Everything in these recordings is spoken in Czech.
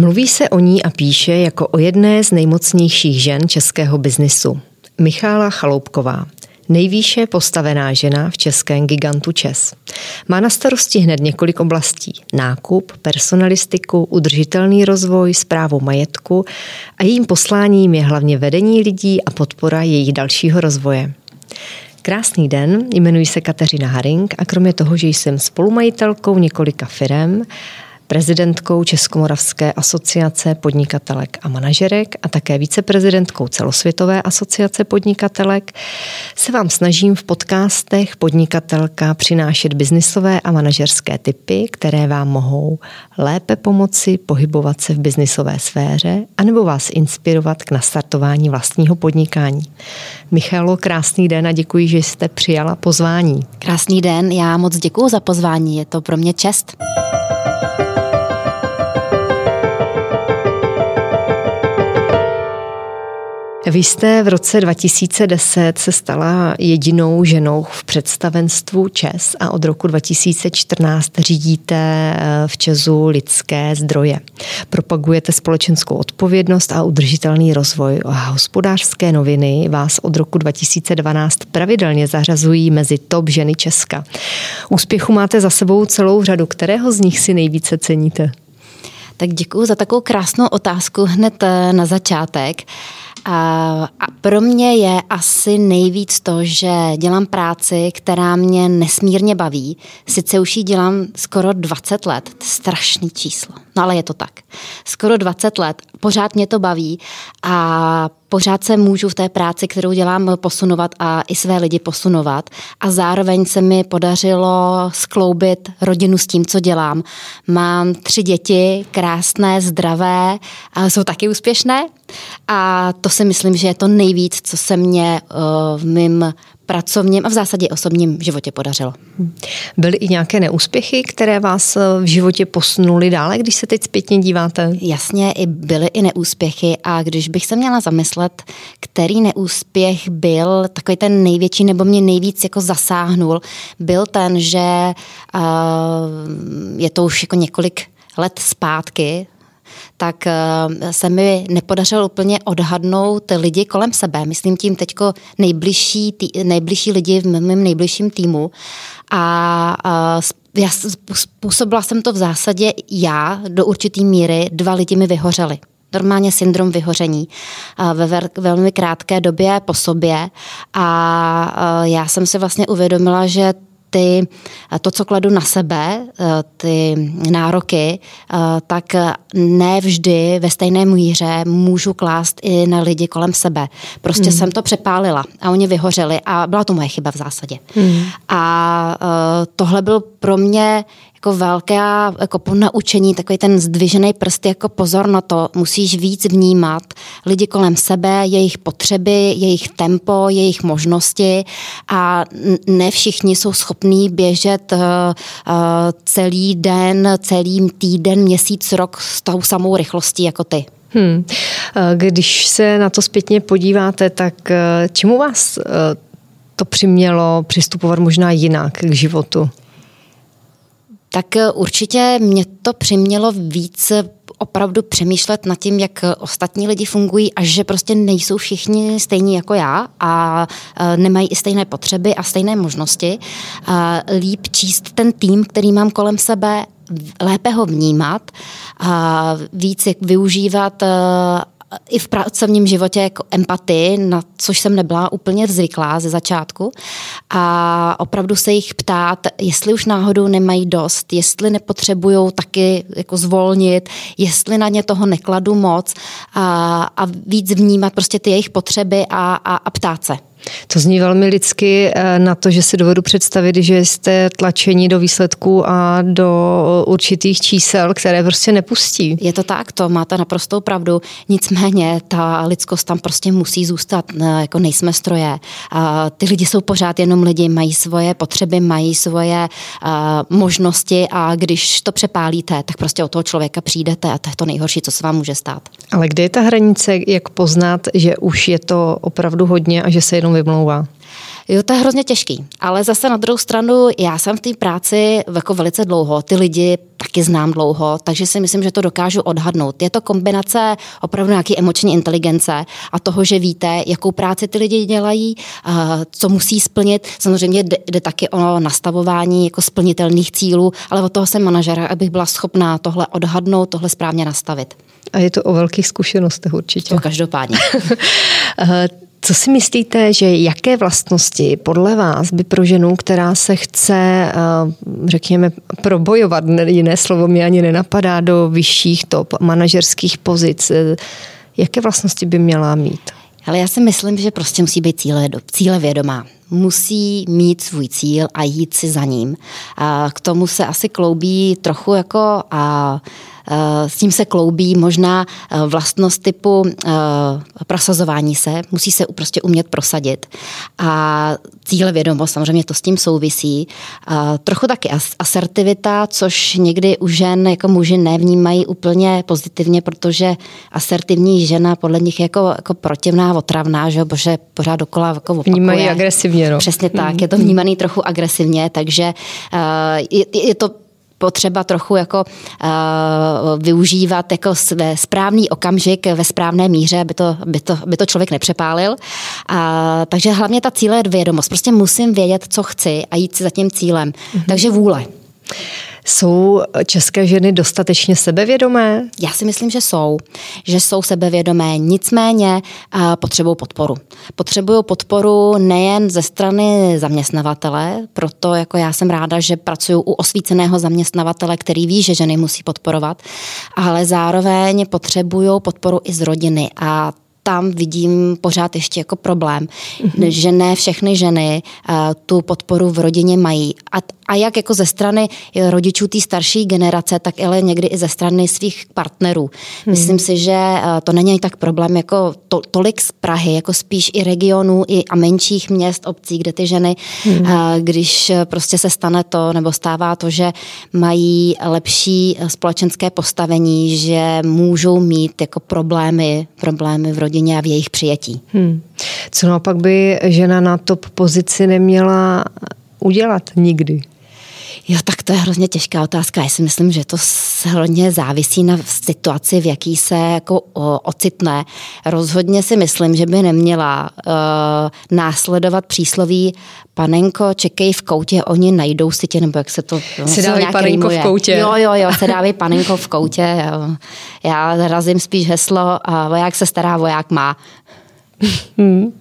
Mluví se o ní a píše jako o jedné z nejmocnějších žen českého biznisu. Michála Chaloupková, nejvýše postavená žena v českém gigantu ČES. Má na starosti hned několik oblastí. Nákup, personalistiku, udržitelný rozvoj, zprávu majetku a jejím posláním je hlavně vedení lidí a podpora jejich dalšího rozvoje. Krásný den, jmenuji se Kateřina Haring a kromě toho, že jsem spolumajitelkou několika firem, prezidentkou Českomoravské asociace podnikatelek a manažerek a také viceprezidentkou celosvětové asociace podnikatelek, se vám snažím v podcastech Podnikatelka přinášet biznisové a manažerské typy, které vám mohou lépe pomoci pohybovat se v biznisové sféře anebo vás inspirovat k nastartování vlastního podnikání. Michalo, krásný den a děkuji, že jste přijala pozvání. Krásný den, já moc děkuji za pozvání, je to pro mě čest. Vy jste v roce 2010 se stala jedinou ženou v představenstvu ČES a od roku 2014 řídíte eh, v ČESu lidské zdroje. Propagujete společenskou odpovědnost a udržitelný rozvoj. A hospodářské noviny vás od roku 2012 pravidelně zařazují mezi top ženy Česka. Úspěchu máte za sebou celou řadu. Kterého z nich si nejvíce ceníte? Tak děkuji za takovou krásnou otázku hned eh, na začátek. A pro mě je asi nejvíc to, že dělám práci, která mě nesmírně baví. Sice už ji dělám skoro 20 let, to je strašný číslo, no ale je to tak. Skoro 20 let, pořád mě to baví a pořád se můžu v té práci, kterou dělám, posunovat a i své lidi posunovat. A zároveň se mi podařilo skloubit rodinu s tím, co dělám. Mám tři děti, krásné, zdravé, ale jsou taky úspěšné. A to si myslím, že je to nejvíc, co se mě uh, v mém pracovním a v zásadě osobním životě podařilo. Byly i nějaké neúspěchy, které vás eh, v životě posunuly dále, když se teď zpětně díváte? Jasně, i byly i neúspěchy a když bych se měla zamyslet, který neúspěch byl takový ten největší nebo mě nejvíc jako zasáhnul, byl ten, že uh, je to už jako několik let zpátky, tak eh, se mi nepodařilo úplně odhadnout lidi kolem sebe. Myslím tím teďko nejbližší, tý, nejbližší lidi v mém nejbližším týmu. A, a já způsobila jsem to v zásadě já do určitý míry, dva lidi mi vyhořeli normálně syndrom vyhoření ve velmi krátké době po sobě a já jsem si vlastně uvědomila, že ty, to, co kladu na sebe, eh, ty nároky, eh, tak ne vždy ve stejné míře můžu klást i na lidi kolem sebe. Prostě mm. jsem to přepálila a oni vyhořeli a byla to moje chyba v zásadě. Mm. A eh, tohle byl pro mě jako velké jako po naučení, takový ten zdvižený prst, jako pozor na to, musíš víc vnímat lidi kolem sebe, jejich potřeby, jejich tempo, jejich možnosti a ne všichni jsou schopní běžet uh, uh, celý den, celý týden, měsíc, rok s tou samou rychlostí jako ty. Hmm. Když se na to zpětně podíváte, tak čemu vás to přimělo přistupovat možná jinak k životu? Tak eh, určitě mě to přimělo víc opravdu přemýšlet nad tím, jak ostatní lidi fungují a že prostě nejsou všichni stejní jako já a eh, nemají i stejné potřeby a stejné možnosti. Líp číst ten tým, který mám kolem sebe, lépe ho vnímat, a víc využívat eh, i v pracovním životě jako empatii, na což jsem nebyla úplně zvyklá ze začátku. A opravdu se jich ptát, jestli už náhodou nemají dost, jestli nepotřebují taky jako zvolnit, jestli na ně toho nekladu moc a, a víc vnímat prostě ty jejich potřeby a, a, a ptát se. To zní velmi lidsky eh, na to, že si dovedu představit, že jste tlačení do výsledků a do určitých čísel, které prostě nepustí. Je to tak, to máte naprostou pravdu. Nicméně ta lidskost tam prostě musí zůstat, jako nejsme stroje. Ty lidi jsou pořád jenom lidi, mají svoje potřeby, mají svoje možnosti a když to přepálíte, tak prostě od toho člověka přijdete a to je to nejhorší, co se vám může stát. Ale kde je ta hranice, jak poznat, že už je to opravdu hodně a že se jenom vymlouvá? Jo, to je hrozně těžký, ale zase na druhou stranu, já jsem v té práci jako velice dlouho, ty lidi taky znám dlouho, takže si myslím, že to dokážu odhadnout. Je to kombinace opravdu nějaké emoční inteligence a toho, že víte, jakou práci ty lidi dělají, co musí splnit. Samozřejmě jde, jde taky o nastavování jako splnitelných cílů, ale od toho jsem manažera, abych byla schopná tohle odhadnout, tohle správně nastavit. A je to o velkých zkušenostech určitě. To každopádně. Co si myslíte, že jaké vlastnosti podle vás by pro ženu, která se chce, eh, řekněme, probojovat, jiné slovo mi ani nenapadá, do vyšších top manažerských pozic, eh, jaké vlastnosti by měla mít? Ale já si myslím, že prostě musí být cíle, cíle vědomá. Musí mít svůj cíl a jít si za ním. A k tomu se asi kloubí trochu jako a s tím se kloubí možná eh, vlastnost typu eh, prosazování se, musí se prostě umět prosadit. A cíle vědomost, samozřejmě to s tím souvisí. Trochu taky asertivita, což někdy u žen jako muži nevnímají úplně pozitivně, protože asertivní žena podle nich je jako, jako protivná, otravná, že bože, pořád dokola jako opakuje. Vnímají agresivně, no. Přesně tak, mm. je to vnímaný trochu agresivně, takže je, je to potřeba trochu jako uh, využívat jako ve správný okamžik, ve správné míře, aby to, aby to, aby to člověk nepřepálil. Uh, takže hlavně ta cíle je vědomost. Prostě musím vědět, co chci a jít si za tím cílem. Mm-hmm. Takže vůle. Jsou české ženy dostatečně sebevědomé? Já si myslím, že jsou. Že jsou sebevědomé, nicméně potřebují podporu. Potřebují podporu nejen ze strany zaměstnavatele, proto jako já jsem ráda, že pracuju u osvíceného zaměstnavatele, který ví, že ženy musí podporovat, ale zároveň potřebují podporu i z rodiny a tam vidím pořád ještě jako problém, mm-hmm. že ne všechny ženy uh, tu podporu v rodině mají. A, a jak jako ze strany rodičů té starší generace, tak ale někdy i ze strany svých partnerů. Mm-hmm. Myslím si, že uh, to není tak problém jako to, tolik z Prahy, jako spíš i regionů i a menších měst, obcí, kde ty ženy, mm-hmm. uh, když prostě se stane to, nebo stává to, že mají lepší společenské postavení, že můžou mít jako problémy, problémy v rodině rodině a v jejich přijetí. Hmm. Co naopak by žena na top pozici neměla udělat nikdy? Jo, tak to je hrozně těžká otázka. Já si myslím, že to hodně závisí na situaci, v jaký se jako o, ocitne. Rozhodně si myslím, že by neměla uh, následovat přísloví panenko, čekej v koutě, oni najdou si tě, nebo jak se to... Se dávají panenko v koutě. Jo, jo, jo, se dávají panenko v koutě. Jo. Já razím spíš heslo, uh, voják se stará, voják má. Hmm.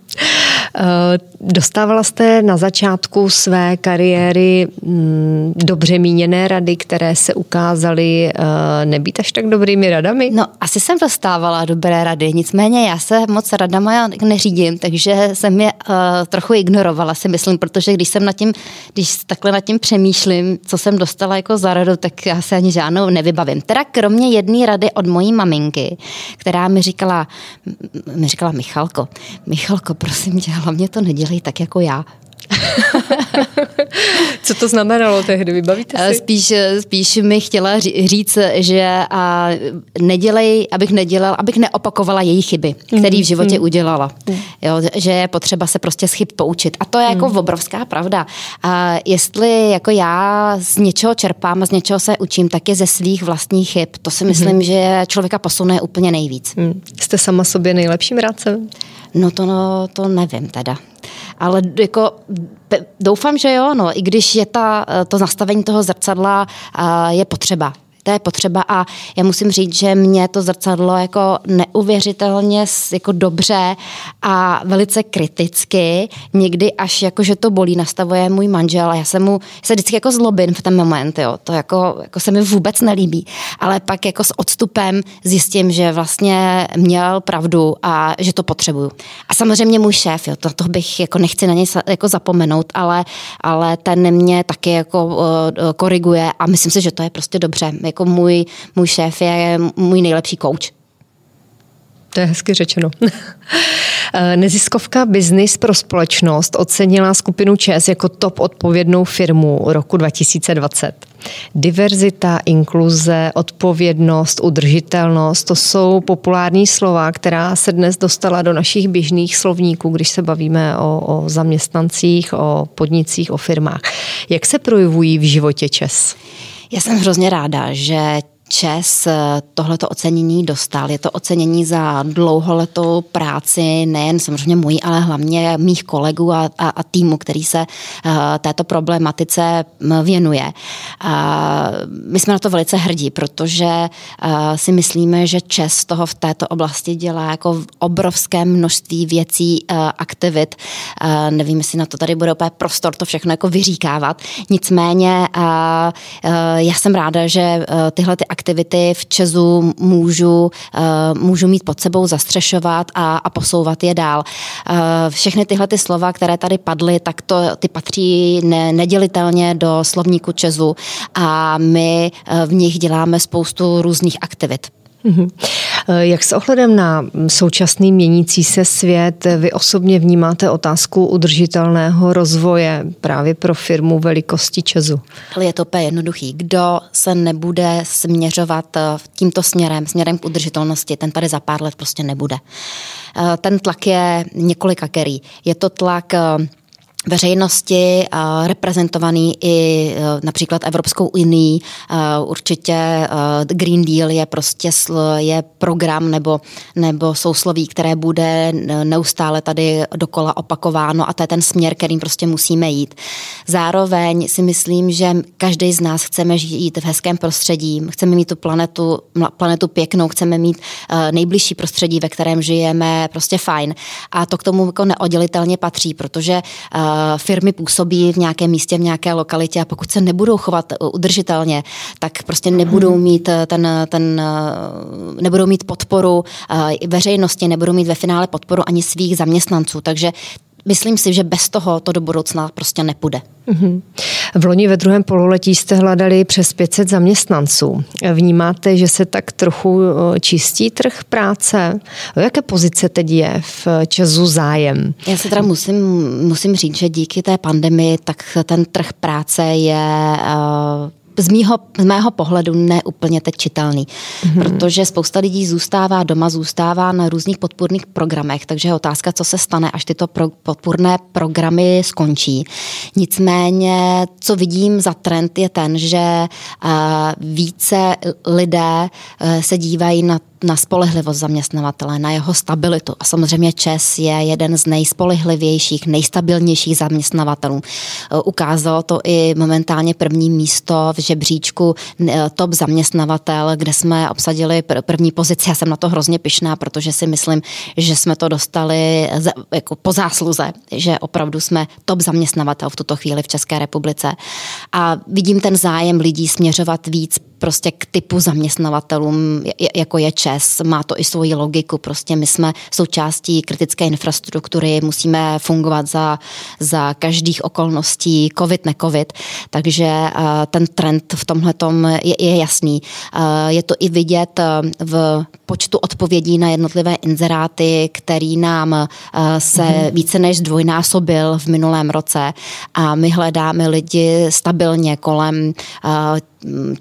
Eh, dostávala jste na začátku své kariéry mm, dobře míněné rady, které se ukázaly eh, nebýt až tak dobrými radami? No, asi jsem dostávala dobré rady, nicméně já se moc radama neřídím, takže jsem je uh, trochu ignorovala, si myslím, protože když jsem nad tím, když takhle nad tím přemýšlím, co jsem dostala jako za radu, tak já se ani žádnou nevybavím. Teda kromě jedné rady od mojí maminky, která mi říkala, mi říkala Michalko, Michalko, prosím tě, hlavně to nedělej tak jako já. Co to znamenalo tehdy, vybavíte si? Spíš, spíš mi chtěla říct, že a nedělej, abych nedělal, abych neopakovala její chyby, které v životě mm. udělala. Mm. Jo, že je potřeba se prostě z chyb poučit. A to je jako mm. obrovská pravda. A jestli jako já z něčeho čerpám a z něčeho se učím, tak je ze svých vlastních chyb. To si myslím, mm. že člověka posune úplně nejvíc. Mm. Jste sama sobě nejlepším rádcem? No to, no, to nevím teda. Ale jako doufám, že jo, no, i když je ta, to nastavení toho zrcadla je potřeba to je potřeba a já musím říct, že mě to zrcadlo jako neuvěřitelně jako dobře a velice kriticky, někdy až jako, že to bolí, nastavuje můj manžel a já se mu se vždycky jako zlobím v ten moment, jo, to jako, jako se mi vůbec nelíbí, ale pak jako s odstupem zjistím, že vlastně měl pravdu a že to potřebuju. A samozřejmě můj šéf, jo, to, to bych jako nechci na něj jako zapomenout, ale, ale ten mě taky jako uh, koriguje a myslím si, že to je prostě dobře, jako jako můj, můj šéf je můj nejlepší coach. To je hezky řečeno. Neziskovka Business pro společnost ocenila skupinu ČES jako top odpovědnou firmu roku 2020. Diverzita, inkluze, odpovědnost, udržitelnost, to jsou populární slova, která se dnes dostala do našich běžných slovníků, když se bavíme o, o zaměstnancích, o podnicích, o firmách. Jak se projevují v životě ČES? Já jsem hrozně ráda, že Čes eh, tohleto ocenění dostal. Je to ocenění za dlouholetou práci, nejen samozřejmě můj, ale hlavně mých kolegů a, a, a týmu, který se uh, této problematice věnuje. Uh, my jsme na to velice hrdí, protože uh, si myslíme, že Čes toho v této oblasti dělá jako obrovské množství věcí, uh, aktivit. Uh, nevím, jestli na to tady bude úplně prostor to všechno jako vyříkávat. Nicméně uh, uh, já jsem ráda, že uh, tyhle ty aktivity v Česu můžu, eh, můžu mít pod sebou, zastřešovat a, a posouvat je dál. Eh, všechny tyhle ty slova, které tady padly, tak to, ty patří ne, nedělitelně do slovníku Česu a my eh, v nich děláme spoustu různých aktivit. Mhm. Jak s ohledem na současný měnící se svět vy osobně vnímáte otázku udržitelného rozvoje právě pro firmu velikosti Česu? Je to úplně jednoduchý. Kdo se nebude směřovat eh, tímto směrem, směrem k udržitelnosti, ten tady za pár let prostě nebude. Eh, ten tlak je několika kerý. Je to tlak eh, veřejnosti reprezentovaný i e, například Evropskou unii. E, určitě Green Deal je prostě je program nebo, nebo sousloví, které bude neustále tady dokola opakováno a to je ten směr, kterým prostě musíme jít. Zároveň si myslím, že každý z nás chceme žít v hezkém prostředí, chceme mít tu planetu, planetu pěknou, chceme mít nejbližší prostředí, ve kterém žijeme prostě fajn. A to k tomu jako neoddělitelně patří, protože firmy působí v nějakém místě, v nějaké lokalitě a pokud se nebudou chovat uh, udržitelně, tak prostě nebudou mhm. mít uh, ten, ten uh, nebudou mít podporu veřejnosti, nebudou mít ve finále podporu ani svých zaměstnanců. Takže myslím si, že bez toho to do budoucna prostě nepůjde. Mm-hmm. V loni ve druhém pololetí jste hledali přes 500 zaměstnanců. Vnímáte, že se tak trochu čistí trh práce? O jaké pozice teď je v Česu zájem? Já se teda musím, musím říct, že díky té pandemii tak ten trh práce je uh, z, mýho, z mého pohledu neúplně teď čitelný, mm-hmm. protože spousta lidí zůstává doma, zůstává na různých podpůrných programech, takže je otázka, co se stane, až tyto pro, podpůrné programy skončí. Nicméně, co vidím za trend, je ten, že uh, více lidé uh, se dívají na na spolehlivost zaměstnavatele, na jeho stabilitu. A samozřejmě ČES je jeden z nejspolehlivějších, nejstabilnějších zaměstnavatelů. Ukázalo to i momentálně první místo v žebříčku e, top zaměstnavatel, kde jsme obsadili první pozici. Já jsem na to hrozně pyšná, protože si myslím, že jsme to dostali jako po zásluze, že opravdu jsme top zaměstnavatel v tuto chvíli v České republice. A vidím ten zájem lidí směřovat víc prostě k typu zaměstnavatelům, jako je ČES. Má to i svoji logiku. Prostě my jsme součástí kritické infrastruktury, musíme fungovat za, za každých okolností, covid, ne covid. Takže eh, ten trend v tomhle je, je jasný. Eh, je to i vidět eh, v počtu odpovědí na jednotlivé inzeráty, který nám se mm-hmm. více než zdvojnásobil v minulém roce a my hledáme lidi stabilně kolem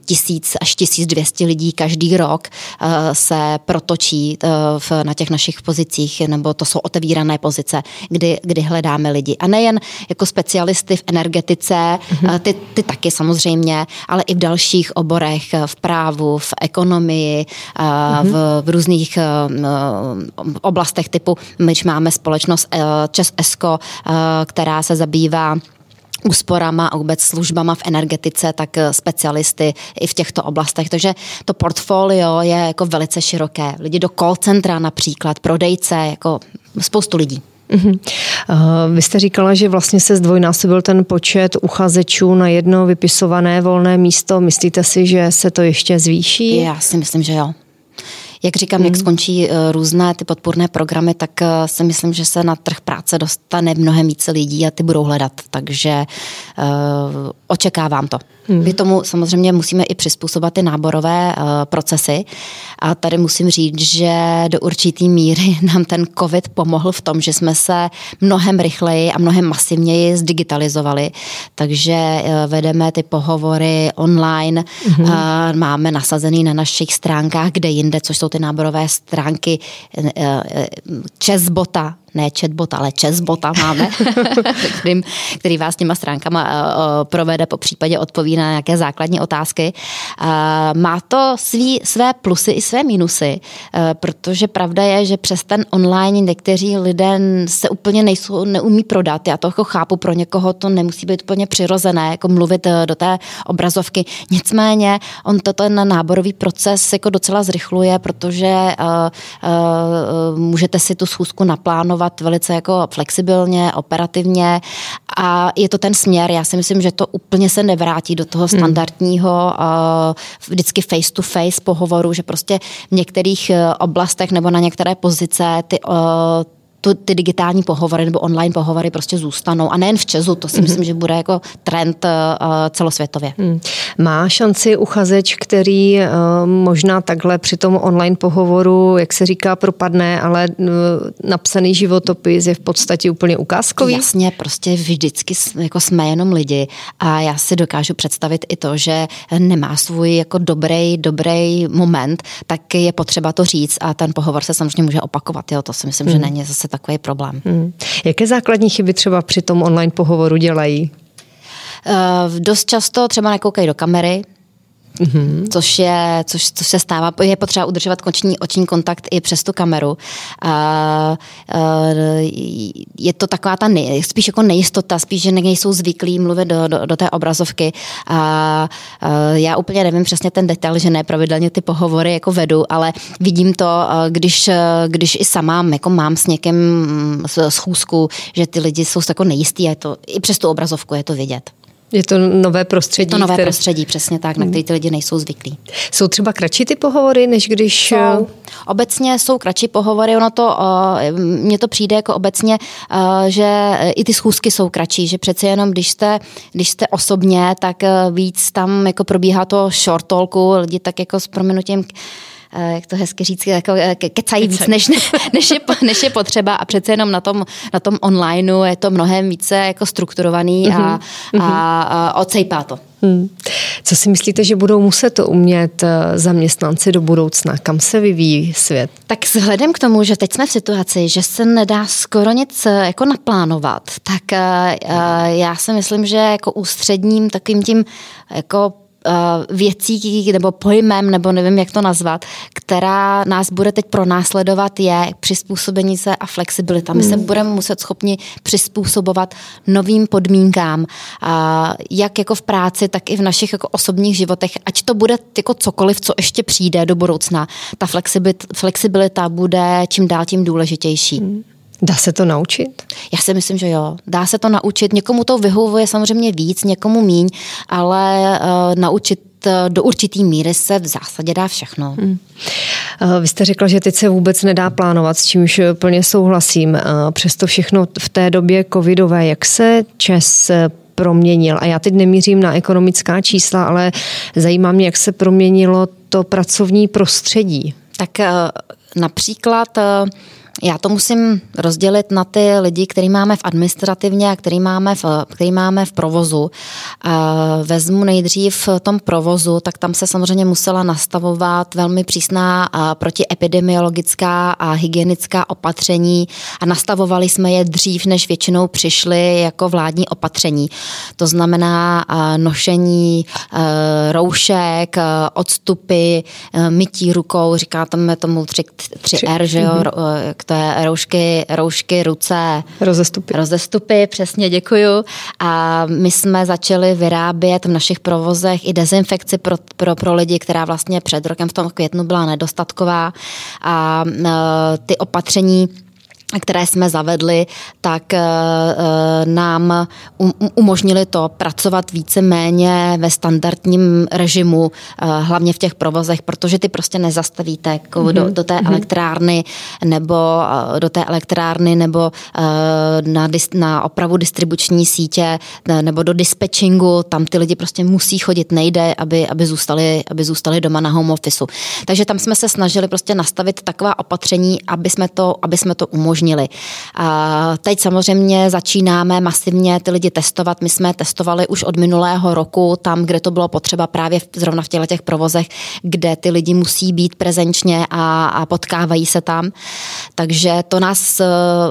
tisíc až 1200 lidí každý rok eh, se protočí eh, na těch našich pozicích, nebo to jsou otevírané pozice, kdy, kdy hledáme lidi. A nejen jako specialisty v energetice, mm-hmm. ty, ty taky samozřejmě, ale i v dalších oborech, v právu, v ekonomii, v, v různých oblastech typu, my máme společnost Čes Esko, která se zabývá úsporama a vůbec službama v energetice, tak eh, specialisty i v těchto oblastech. Takže to portfolio je jako velice široké. Lidi do call centra například, prodejce, jako spoustu lidí. Uh-huh. Vy jste říkala, že vlastně se zdvojnásobil ten počet uchazečů na jedno vypisované volné místo. Myslíte si, že se to ještě zvýší? Já si myslím, že jo. Jak říkám, hmm. jak skončí eh, různé ty podpůrné programy, tak eh, si myslím, že se na trh práce dostane mnohem více lidí a ty budou hledat, takže uh, očekávám to. Hmm. My tomu samozřejmě musíme i přizpůsobovat ty náborové uh, procesy. A tady musím říct, že do určitý míry nám ten COVID pomohl v tom, že jsme se mnohem rychleji a mnohem masivněji zdigitalizovali. Takže uh, vedeme ty pohovory online, hmm. uh, máme nasazený na našich stránkách, kde jinde, což jsou ty náborové stránky uh, Česbota, ne chatbot, ale chessbota máme, který, který vás těma stránkama uh, provede, po případě odpoví na nějaké základní otázky. Uh, má to svý, své plusy i své minusy, protože pravda je, že přes ten online někteří lidé se úplně nejsou, neumí prodat. Já to jako chápu, pro někoho to nemusí být úplně přirozené, jako mluvit do té obrazovky. Nicméně on to ten náborový proces jako docela zrychluje, protože uh, uh, můžete si tu schůzku naplánovat fungovat velice jako flexibilně, operativně a je to ten směr. Já si myslím, že to úplně se nevrátí do toho hmm. standardního uh, vždycky face to face pohovoru, že prostě v některých uh, oblastech nebo na některé pozice ty uh, to, ty digitální pohovory nebo online pohovory prostě zůstanou. A nejen v Česu, to si mm-hmm. myslím, že bude jako trend uh, celosvětově. Mm. Má šanci uchazeč, který uh, možná takhle při tom online pohovoru, jak se říká, propadne, ale uh, napsaný životopis je v podstatě úplně ukázkový? Jasně, prostě vždycky jako jsme jenom lidi a já si dokážu představit i to, že nemá svůj jako dobrý, dobrý moment, tak je potřeba to říct a ten pohovor se samozřejmě může opakovat. Jo? To si myslím, mm. že není zase takový problém. Hmm. Jaké základní chyby třeba při tom online pohovoru dělají? Uh, dost často třeba nekoukají do kamery, mm-hmm. což, je, což, což se stává. Je potřeba udržovat konční oční kontakt i přes tu kameru. A, je to taková ta nej, spíš jako nejistota, spíš, že nejsou zvyklí mluvit do, do, do té obrazovky. A, a já úplně nevím přesně ten detail, že nepravidelně ty pohovory jako vedu, ale vidím to, když, když i sama jako mám s někým schůzku, že ty lidi jsou jako nejistí a je to, i přes tu obrazovku je to vidět. Je to nové prostředí. Je to nové které... prostředí, přesně tak, na který ty lidi nejsou zvyklí. Jsou třeba kratší ty pohovory, než když... Jsou. Obecně jsou kratší pohovory, ono to, mně to přijde jako obecně, že i ty schůzky jsou kratší, že přece jenom, když jste, když jste osobně, tak víc tam jako probíhá to short talku, lidi tak jako s proměnutím Eh, jak to hezky říct, jako eh, kecají víc, než, než, je, než je potřeba a přece jenom na tom, na tom onlineu je to mnohem více jako strukturovaný a, mm-hmm. a, a ocejpá to. Hmm. Co si myslíte, že budou muset to umět eh, zaměstnanci do budoucna? Kam se vyvíjí svět? Tak vzhledem k tomu, že teď jsme v situaci, že se nedá skoro nic jako naplánovat, tak já si myslím, že jako ústředním takovým tím jako Eh, věcí nebo pojmem, nebo nevím, jak to nazvat, která nás bude teď pronásledovat, je přizpůsobení se a flexibilita. My se hmm. budeme muset schopni přizpůsobovat novým podmínkám, jak jako v práci, tak i v našich jako osobních životech. Ať to bude jako cokoliv, co ještě přijde do budoucna, ta flexibilita bude čím dál tím důležitější. Hmm. Dá se to naučit? Já si myslím, že jo. Dá se to naučit. Někomu to vyhovuje samozřejmě víc, někomu míň, ale uh, naučit eh, do určitý míry se v zásadě dá všechno. Hmm. Eh, vy jste řekla, že teď se vůbec nedá plánovat, s čímž plně souhlasím. Přesto všechno v té době covidové, jak se čes proměnil? A já teď nemířím na ekonomická čísla, ale zajímá mě, jak se proměnilo to pracovní prostředí. Tak například já to musím rozdělit na ty lidi, který máme v administrativně a který máme v, který máme v provozu. Vezmu nejdřív v tom provozu, tak tam se samozřejmě musela nastavovat velmi přísná protiepidemiologická a hygienická opatření a nastavovali jsme je dřív, než většinou přišly jako vládní opatření. To znamená nošení roušek, odstupy, mytí rukou, říkáme tomu 3, 3R, že jo, mm-hmm to je roušky, roušky, ruce. Rozestupy. Rozestupy, přesně děkuju. A my jsme začali vyrábět v našich provozech i dezinfekci pro, pro, pro lidi, která vlastně před rokem v tom květnu byla nedostatková. A e, ty opatření které jsme zavedli, tak eh, eh, nám umožnili to pracovat více-méně ve standardním režimu, eh, hlavně v těch provozech, protože ty prostě nezastavíte jako mm-hmm. do, do té elektrárny nebo do té elektrárny nebo na, na opravu distribuční sítě nebo do dispatchingu, tam ty lidi prostě musí chodit, nejde, aby, aby, zůstali, aby zůstali doma na home office. Takže tam jsme se snažili prostě nastavit taková opatření, aby jsme to, aby jsme to umožnili umožnili. Teď samozřejmě začínáme masivně ty lidi testovat. My jsme testovali už od minulého roku tam, kde to bylo potřeba právě zrovna v těchto těch provozech, kde ty lidi musí být prezenčně a, a potkávají se tam. Takže to nás uh,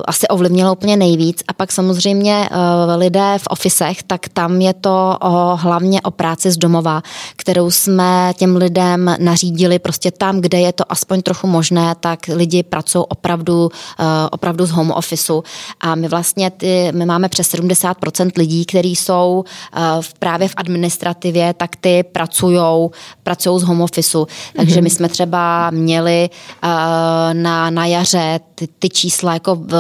asi ovlivnilo úplně nejvíc. A pak samozřejmě uh, lidé v ofisech, tak tam je to o, hlavně o práci z domova, kterou jsme těm lidem nařídili prostě tam, kde je to aspoň trochu možné, tak lidi pracují opravdu, uh, opravdu z home officeu a my vlastně ty, my máme přes 70% lidí, kteří jsou uh, právě v administrativě, tak ty pracují pracují z home officeu. Takže mm-hmm. my jsme třeba měli uh, na, na jaře ty, ty čísla jako, v,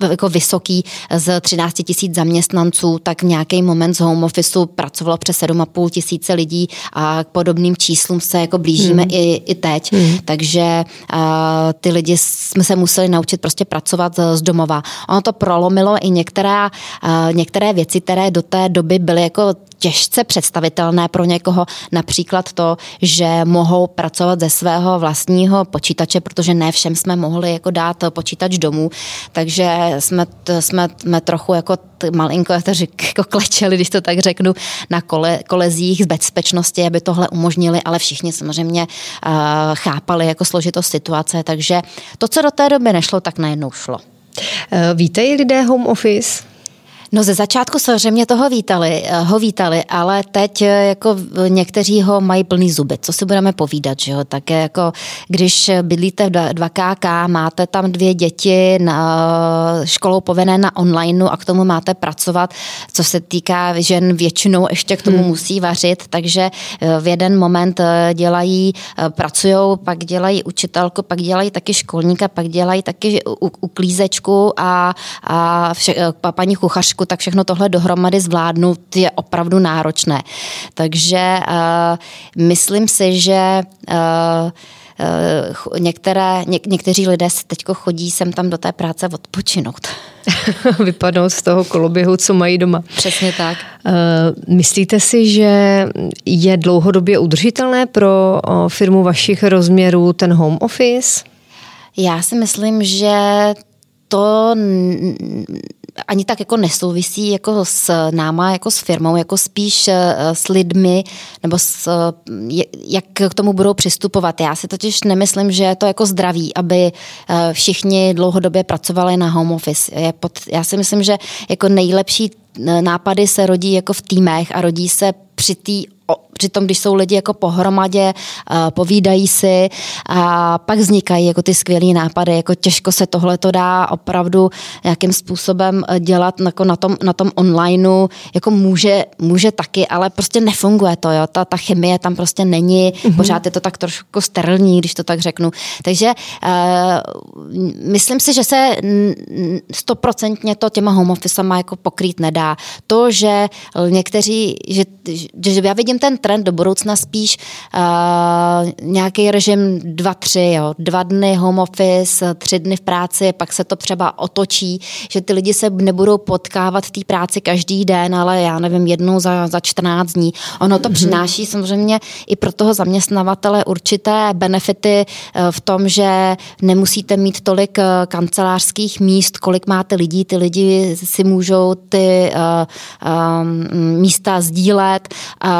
v, jako vysoký z 13 tisíc zaměstnanců, tak v nějaký moment z home officeu pracovalo přes 7,5 tisíce lidí a k podobným číslům se jako blížíme mm. i, i teď. Mm. Takže uh, ty lidi jsme se museli naučit prostě pracovat z domova. Ono to prolomilo i některé, uh, některé věci, které do té doby byly jako těžce představitelné pro někoho, například to, že mohou pracovat ze svého vlastního počítače, protože ne všem jsme mohli jako dát počítač domů, takže jsme, jsme, jsme trochu jako malinko to řek, jako klečeli, když to tak řeknu, na kole, kolezích z bezpečnosti, aby tohle umožnili, ale všichni samozřejmě uh, chápali jako složitost situace, takže to, co do té doby nešlo, tak najednou šlo. Eh, víte lidé home office? No ze začátku samozřejmě toho vítali, eh, ho vítali, ale teď eh, jako někteří ho mají plný zuby, co si budeme povídat, že jo, tak jako když bydlíte v 2KK, máte tam dvě děti na školou povinné na online a k tomu máte pracovat, co se týká žen většinou ještě k tomu hmm. musí vařit, takže eh, v jeden moment dělají, pracují, pak dělají učitelku, pak dělají taky školníka, pak dělají taky uklízečku a, a vše, paní kuchařku Česku, tak všechno tohle dohromady zvládnout je opravdu náročné. Takže uh, myslím si, že uh, některé, něk, někteří lidé se teď chodí sem tam do té práce odpočinout. Vypadnout z toho koloběhu, co mají doma. Přesně tak. Myslíte si, že je dlouhodobě udržitelné pro firmu vašich rozměrů ten home office? Já si myslím, že to ani tak jako nesouvisí jako s náma, jako s firmou, jako spíš eh, s lidmi, nebo s, eh, jak k tomu budou přistupovat. Já si totiž nemyslím, že je to jako zdraví, aby eh, všichni dlouhodobě pracovali na home office. Já si myslím, že jako nejlepší nápady se rodí jako v týmech a rodí se při té přitom, když jsou lidi jako pohromadě, povídají si a pak vznikají jako ty skvělé nápady, jako těžko se tohle to dá opravdu nějakým způsobem e, dělat jako na tom, na tom onlineu, jako může, může taky, ale prostě nefunguje to, jo, ta, ta chemie tam prostě není, mm-hmm. pořád je to tak trošku sterilní, když to tak řeknu. Takže uh, myslím si, že se stoprocentně to těma home officema jako pokrýt nedá. To, že někteří, že, že já vidím ten trend do budoucna spíš uh, nějaký režim dva, tři, jo. dva dny home office, tři dny v práci, pak se to třeba otočí, že ty lidi se nebudou potkávat v té práci každý den, ale já nevím, jednou za, za 14 dní. Ono to mm-hmm. přináší samozřejmě i pro toho zaměstnavatele určité benefity uh, v tom, že nemusíte mít tolik uh, kancelářských míst, kolik máte lidí, ty lidi si můžou ty uh, um, místa sdílet. Uh,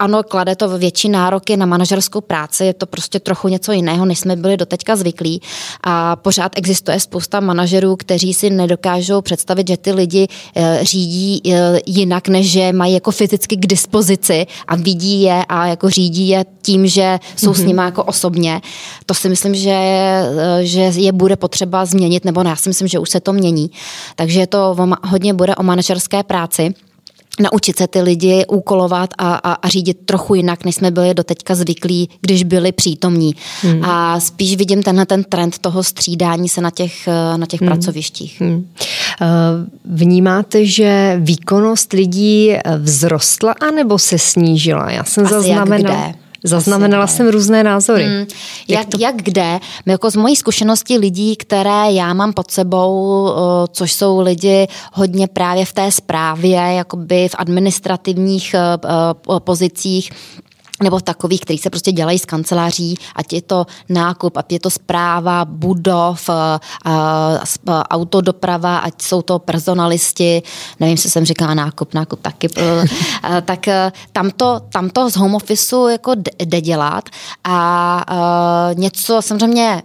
ano, klade to větší nároky na manažerskou práci, je to prostě trochu něco jiného, než jsme byli doteďka zvyklí. A pořád existuje spousta manažerů, kteří si nedokážou představit, že ty lidi eh, řídí eh, jinak, než že mají jako fyzicky k dispozici a vidí je a jako řídí je tím, že jsou mm-hmm. s mhm. nimi jako osobně. To si myslím, že, eh, že je bude potřeba změnit, nebo ne, já si myslím, že už se to mění. Takže to hodně bude o manažerské práci. Naučit se ty lidi úkolovat a, a, a řídit trochu jinak, než jsme byli doteďka zvyklí, když byli přítomní. Hmm. A spíš vidím tenhle ten trend toho střídání se na těch, na těch hmm. pracovištích. Hmm. Vnímáte, že výkonnost lidí vzrostla anebo se snížila? Já jsem Asi zaznamenala. Jak kde? Zaznamenala jsem různé názory. Hmm. Jak, jak, to... jak kde? Jako z mojí zkušenosti lidí, které já mám pod sebou, což jsou lidi hodně právě v té správě, jakoby v administrativních pozicích, nebo takových, který se prostě dělají z kanceláří, ať je to nákup, ať je to zpráva budov, autodoprava, ať jsou to personalisti, nevím, co jsem říkala, nákup, nákup taky, tak e, tam to, tam to z home officeu jako jde dělat a něco samozřejmě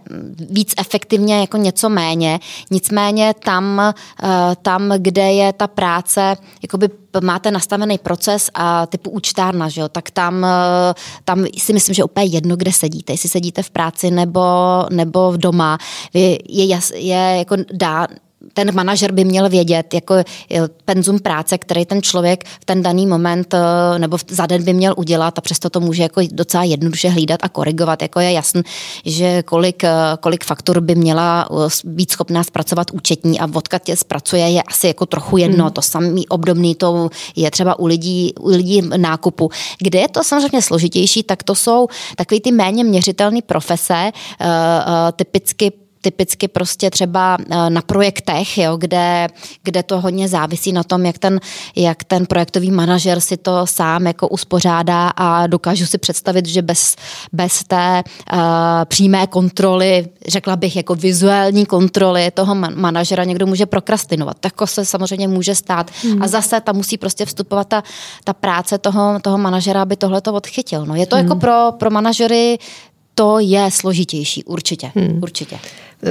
víc efektivně, jako něco méně, nicméně tam, tam kde je ta práce jakoby máte nastavený proces a typu účtárna, že jo, tak tam, tam si myslím, že úplně jedno, kde sedíte, jestli sedíte v práci nebo, nebo v doma, je, je, je jako dá, ten manažer by měl vědět, jako penzum práce, který ten člověk v ten daný moment eh, nebo za den by měl udělat a přesto to může jako docela jednoduše hlídat a korigovat. Jako je jasný, že kolik, eh, kolik faktur by měla eh, být schopná zpracovat účetní a vodka tě zpracuje je asi jako trochu jedno. Hmm. To samý obdobný to je třeba u lidí, u lidí nákupu. Kde je to samozřejmě složitější, tak to jsou takové ty méně měřitelné profese, typicky typicky prostě třeba eh, na projektech, jo, kde, kde to hodně závisí na tom, jak ten, jak ten projektový manažer si to sám jako uspořádá a dokážu si představit, že bez, bez té uh, přímé kontroly, řekla bych jako vizuální kontroly toho manažera někdo může prokrastinovat. Tak se samozřejmě může stát. Hmm. A zase tam musí prostě vstupovat ta, ta práce toho, toho manažera, aby tohle to odchytil. No, je to jako hmm. jako pro, pro manažery to je složitější, určitě, hmm. určitě.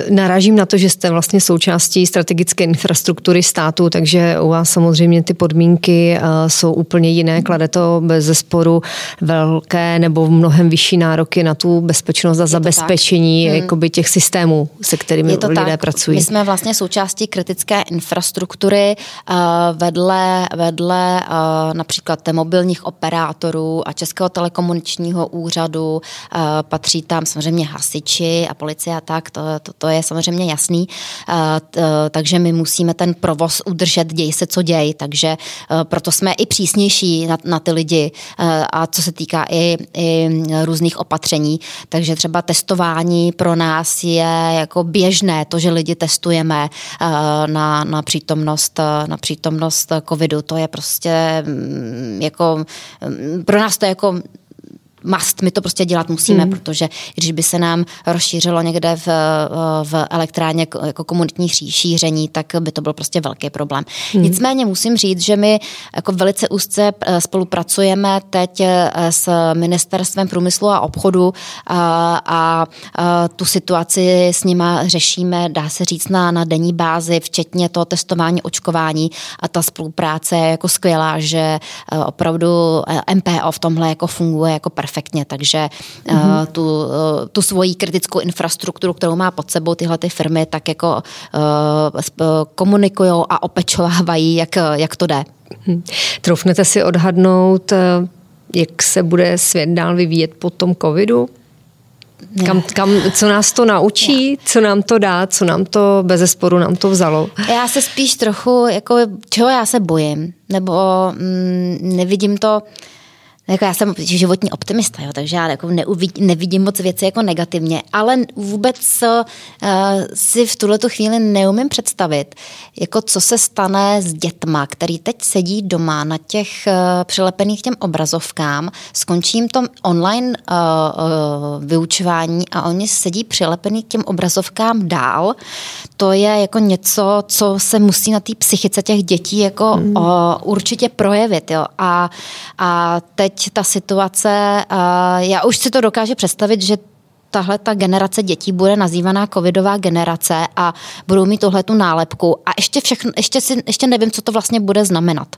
Narážím na to, že jste vlastně součástí strategické infrastruktury státu, takže u vás samozřejmě ty podmínky eh, jsou úplně jiné. Klade to bez zesporu velké nebo mnohem vyšší nároky na tu bezpečnost a zabezpečení hmm. jakoby těch systémů, se kterými Je to lidé tak. pracují. My jsme vlastně součástí kritické infrastruktury eh, vedle, vedle eh, například mobilních operátorů a Českého telekomunikačního úřadu. Patří tam samozřejmě hasiči a policie a tak. To, to, to je samozřejmě jasný, takže my musíme ten provoz udržet, děj se, co děj, takže e, proto jsme i přísnější na, na ty lidi a co se týká i, i různých opatření, takže třeba testování pro nás je jako běžné, to, že lidi testujeme na, na přítomnost na přítomnost covidu, to je prostě mm, jako pro nás to je jako must, my to prostě dělat musíme, hmm. protože když by se nám rozšířilo někde v, v elektrárně jako komunitní šíření, tak by to byl prostě velký problém. Hmm. Nicméně musím říct, že my jako velice úzce eh, spolupracujeme teď eh, s Ministerstvem průmyslu a obchodu a, a, a tu situaci s nima řešíme, dá se říct, na, na denní bázi, včetně toho testování, očkování a ta spolupráce je jako skvělá, že eh, opravdu MPO v tomhle jako funguje jako perfektně perfektně, takže mm-hmm. tu, uh, tu svoji kritickou infrastrukturu, kterou má pod sebou tyhle ty firmy, tak jako uh, komunikují a opečovávají, jak, jak to jde. Hmm. Troufnete si odhadnout, jak se bude svět dál vyvíjet po tom covidu? Kam, kam, co nás to naučí, co nám to dá, co nám to bez zesporu nám to vzalo? Já se spíš trochu, jako čeho já se bojím, nebo mm, nevidím to, jako já jsem životní optimista, jo, takže já jako neuvidím, nevidím moc věci jako negativně, ale vůbec uh, si v tuhle chvíli neumím představit, jako co se stane s dětma, který teď sedí doma na těch uh, přilepených těm obrazovkám, skončí jim to online uh, uh, vyučování a oni sedí přilepený k těm obrazovkám dál. To je jako něco, co se musí na té psychice těch dětí jako hmm. uh, určitě projevit. Jo. A, a teď teď ta situace, já už si to dokážu představit, že tahle ta generace dětí bude nazývaná covidová generace a budou mít tohle tu nálepku a ještě všechno, ještě, si, ještě nevím, co to vlastně bude znamenat.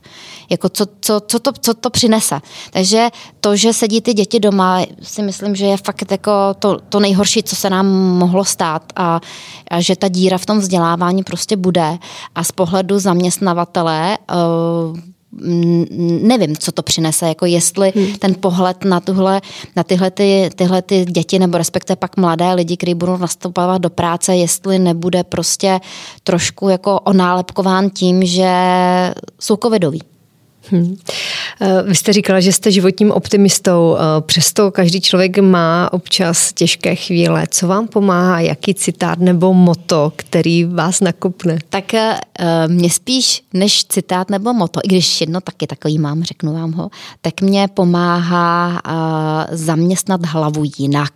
Jako co, co, co, to, co to přinese. Takže to, že sedí ty děti doma, si myslím, že je fakt jako to, to nejhorší, co se nám mohlo stát a, a že ta díra v tom vzdělávání prostě bude a z pohledu zaměstnavatele uh, nevím, co to přinese, jako jestli hmm. ten pohled na, tuhle, na tyhle, ty, tyhle ty děti nebo respektive pak mladé lidi, kteří budou nastupovat do práce, jestli nebude prostě trošku jako onálepkován tím, že jsou covidoví. Hmm. Vy jste říkala, že jste životním optimistou, eh, přesto každý člověk má občas těžké chvíle. Co vám pomáhá, jaký citát nebo moto, který vás nakopne? Tak eh, mě spíš než citát nebo moto, i když jedno taky takový mám, řeknu vám ho, tak mě pomáhá zaměstnat hlavu jinak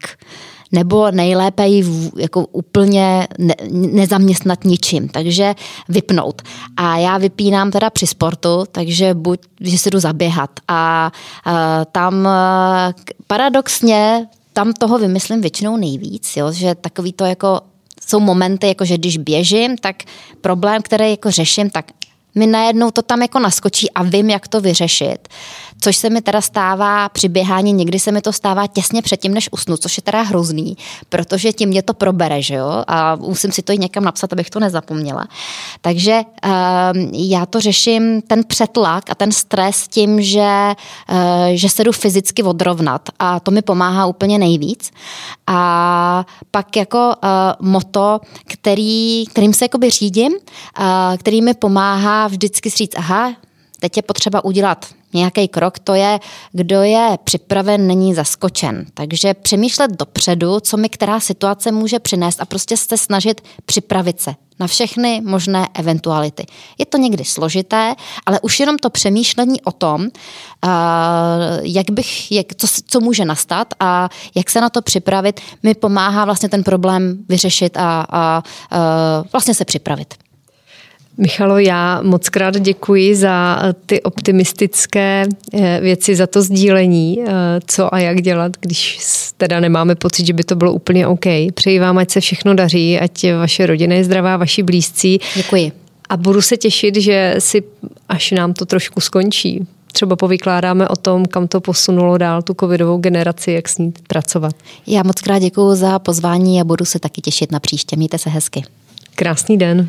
nebo nejlépe ji jako úplně ne, nezaměstnat ničím, takže vypnout. A já vypínám teda při sportu, takže buď, že si jdu zaběhat a, a tam paradoxně tam toho vymyslím většinou nejvíc, jo, že takový to jako jsou momenty, jako že když běžím, tak problém, který jako řeším, tak mi najednou to tam jako naskočí a vím, jak to vyřešit. Což se mi teda stává při běhání, někdy se mi to stává těsně předtím, než usnu, což je teda hrozný, protože tím mě to probere, že jo? A musím si to i někam napsat, abych to nezapomněla. Takže um, já to řeším, ten přetlak a ten stres tím, že, uh, že se jdu fyzicky odrovnat a to mi pomáhá úplně nejvíc. A pak jako uh, moto, který, kterým se jakoby řídím, uh, který mi pomáhá vždycky říct, aha, teď je potřeba udělat nějaký krok, to je, kdo je připraven, není zaskočen. Takže přemýšlet dopředu, co mi která situace může přinést a prostě se snažit připravit se na všechny možné eventuality. Je to někdy složité, ale už jenom to přemýšlení o tom, jak bych, jak, co, co může nastat a jak se na to připravit, mi pomáhá vlastně ten problém vyřešit a, a, a vlastně se připravit. Michalo, já moc krát děkuji za ty optimistické eh, věci, za to sdílení, eh, co a jak dělat, když teda nemáme pocit, že by to bylo úplně OK. Přeji vám, ať se všechno daří, ať vaše rodina je zdravá, vaši blízcí. Děkuji. A budu se těšit, že si, až nám to trošku skončí, třeba povykládáme o tom, kam to posunulo dál tu covidovou generaci, jak s ní pracovat. Já moc krát děkuji za pozvání a budu se taky těšit na příště. Mějte se hezky. Krásný den.